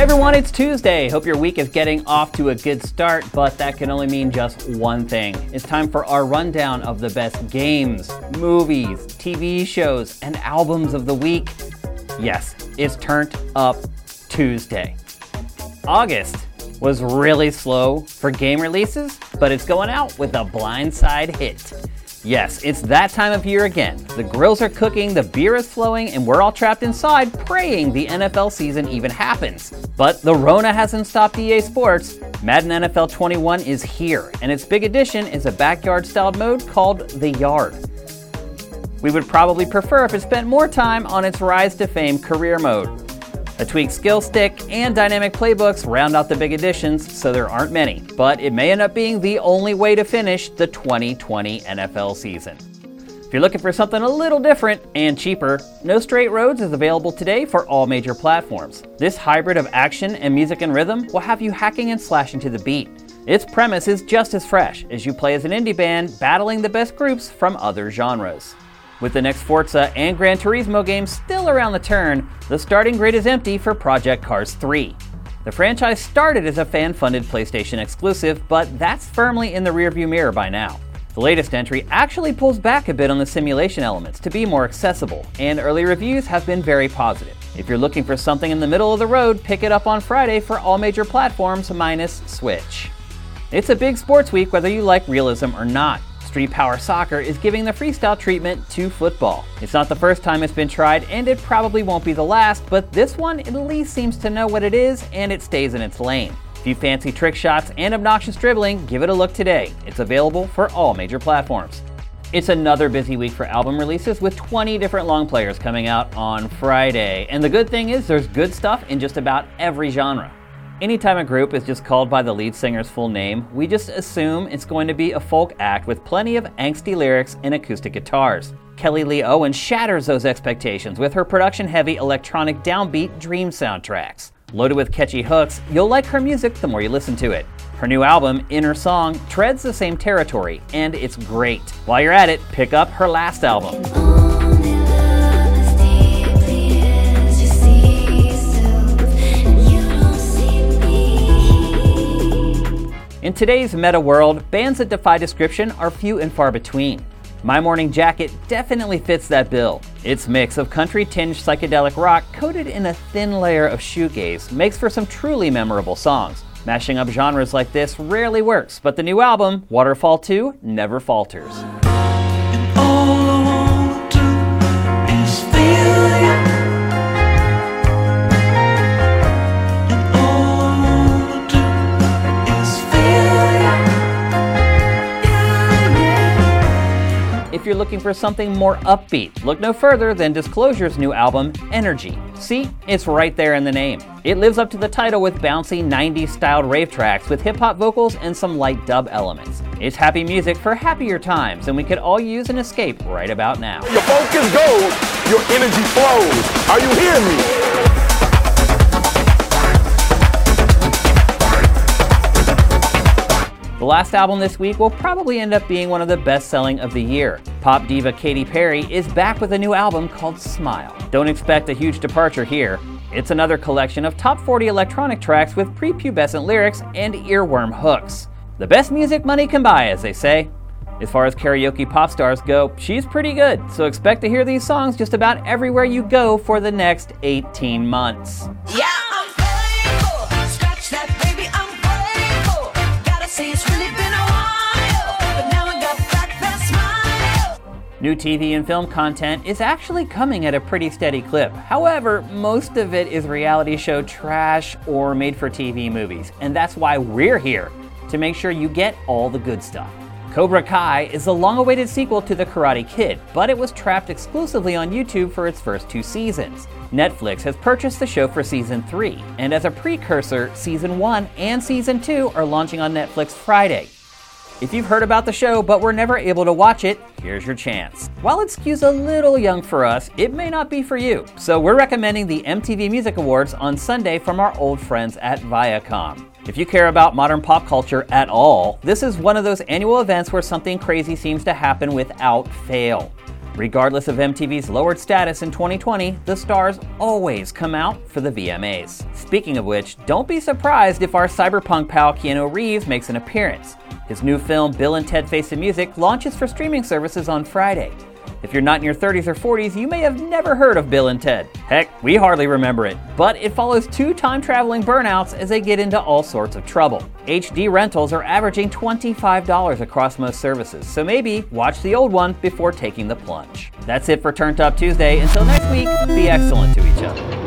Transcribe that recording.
Everyone, it's Tuesday. Hope your week is getting off to a good start, but that can only mean just one thing. It's time for our rundown of the best games, movies, TV shows, and albums of the week. Yes, it's turned up Tuesday. August was really slow for game releases, but it's going out with a blindside hit. Yes, it's that time of year again. The grills are cooking, the beer is flowing, and we're all trapped inside praying the NFL season even happens. But the Rona hasn't stopped EA Sports. Madden NFL 21 is here, and its big addition is a backyard styled mode called The Yard. We would probably prefer if it spent more time on its rise to fame career mode. A tweaked skill stick and dynamic playbooks round out the big additions, so there aren't many, but it may end up being the only way to finish the 2020 NFL season. If you're looking for something a little different and cheaper, No Straight Roads is available today for all major platforms. This hybrid of action and music and rhythm will have you hacking and slashing to the beat. Its premise is just as fresh as you play as an indie band battling the best groups from other genres. With the next Forza and Gran Turismo games still around the turn, the starting grid is empty for Project Cars 3. The franchise started as a fan funded PlayStation exclusive, but that's firmly in the rearview mirror by now. The latest entry actually pulls back a bit on the simulation elements to be more accessible, and early reviews have been very positive. If you're looking for something in the middle of the road, pick it up on Friday for all major platforms minus Switch. It's a big sports week whether you like realism or not. Street Power Soccer is giving the freestyle treatment to football. It's not the first time it's been tried, and it probably won't be the last, but this one at least seems to know what it is and it stays in its lane. You fancy trick shots and obnoxious dribbling, give it a look today. It's available for all major platforms. It's another busy week for album releases with 20 different long players coming out on Friday. And the good thing is, there's good stuff in just about every genre. Anytime a group is just called by the lead singer's full name, we just assume it's going to be a folk act with plenty of angsty lyrics and acoustic guitars. Kelly Lee Owen shatters those expectations with her production heavy electronic downbeat dream soundtracks. Loaded with catchy hooks, you'll like her music the more you listen to it. Her new album, Inner Song, treads the same territory, and it's great. While you're at it, pick up her last album. In today's meta world, bands that defy description are few and far between. My Morning Jacket definitely fits that bill. Its mix of country tinged psychedelic rock coated in a thin layer of shoegaze makes for some truly memorable songs. Mashing up genres like this rarely works, but the new album, Waterfall 2, never falters. If you're looking for something more upbeat, look no further than Disclosure's new album, Energy. See, it's right there in the name. It lives up to the title with bouncy 90s styled rave tracks with hip hop vocals and some light dub elements. It's happy music for happier times, and we could all use an escape right about now. Your focus goes, your energy flows. Are you hearing me? The last album this week will probably end up being one of the best selling of the year. Pop diva Katy Perry is back with a new album called Smile. Don't expect a huge departure here. It's another collection of top 40 electronic tracks with prepubescent lyrics and earworm hooks. The best music money can buy, as they say. As far as karaoke pop stars go, she's pretty good, so expect to hear these songs just about everywhere you go for the next 18 months. Yeah! New TV and film content is actually coming at a pretty steady clip. However, most of it is reality show trash or made for TV movies, and that's why we're here to make sure you get all the good stuff. Cobra Kai is the long awaited sequel to The Karate Kid, but it was trapped exclusively on YouTube for its first two seasons. Netflix has purchased the show for season 3, and as a precursor, season 1 and season 2 are launching on Netflix Friday. If you've heard about the show but were never able to watch it, here's your chance. While it skews a little young for us, it may not be for you. So we're recommending the MTV Music Awards on Sunday from our old friends at Viacom. If you care about modern pop culture at all, this is one of those annual events where something crazy seems to happen without fail. Regardless of MTV's lowered status in 2020, the stars always come out for the VMAs. Speaking of which, don't be surprised if our cyberpunk pal Keanu Reeves makes an appearance. His new film, Bill and Ted Face the Music, launches for streaming services on Friday. If you're not in your 30s or 40s, you may have never heard of Bill and Ted. Heck, we hardly remember it. But it follows two time traveling burnouts as they get into all sorts of trouble. HD rentals are averaging $25 across most services, so maybe watch the old one before taking the plunge. That's it for Turned Up Tuesday. Until next week, be excellent to each other.